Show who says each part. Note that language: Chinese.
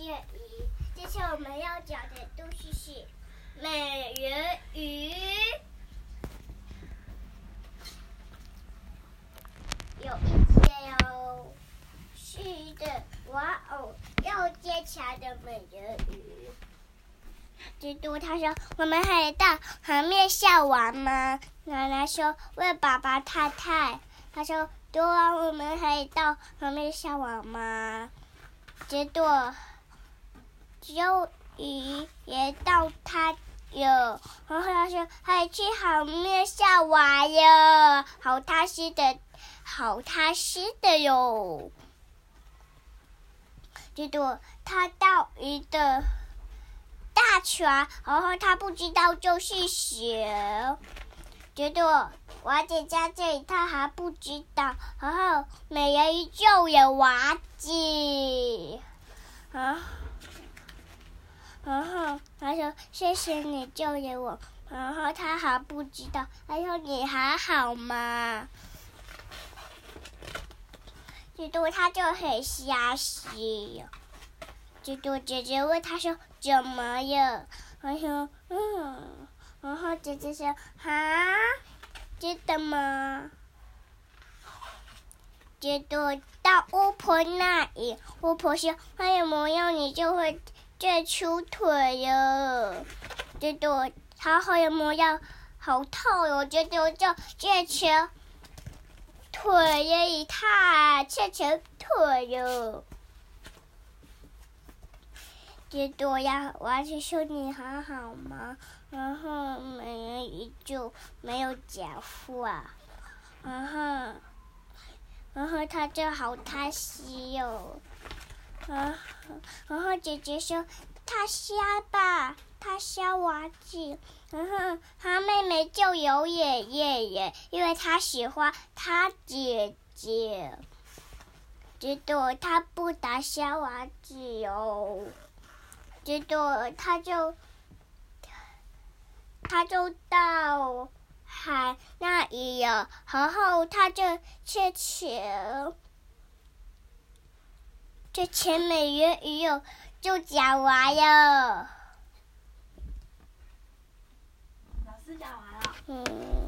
Speaker 1: 介鱼。接下来我们要讲的东西是美人鱼。有一只有是的玩偶要坚强的美人鱼。蜘蛛他说：“我们可以到河面上玩吗？”奶奶说：“问爸爸太太。”他说：“多啊，我们可以到河面上玩吗？”结果，有鱼也到他了，然后他说：“他去海面上玩哟，好踏实的，好踏实的哟。”结果他到鱼的。大船，然后他不知道就是蛇，觉得娃姐在这里，他还不知道。然后美人鱼救了娃姐，啊，然后他说谢谢你救了我，然后他还不知道，他说你还好吗？结果他就很伤心。结果姐姐问他说。怎么了？他说：“嗯。”然后姐姐说：“哈，真的吗？”结果到巫婆那里，巫婆说：“还有魔药，你就会这球腿哟，这朵它好像模样好烫哟。这都叫这球腿呀，也太，这球腿哟。这朵呀，完全修体很好嘛，然后美人鱼就没有减负啊，然后然后他就好贪心哟。然后，然后姐姐说他瞎吧，他瞎娃子。然后他妹妹就有爷爷爷，因为他喜欢他姐姐。结果他不打小娃子哟。结果他就，他就到海那里了，然后他就去求，这前美人鱼友就讲完了。
Speaker 2: 老师讲完了。
Speaker 1: 嗯。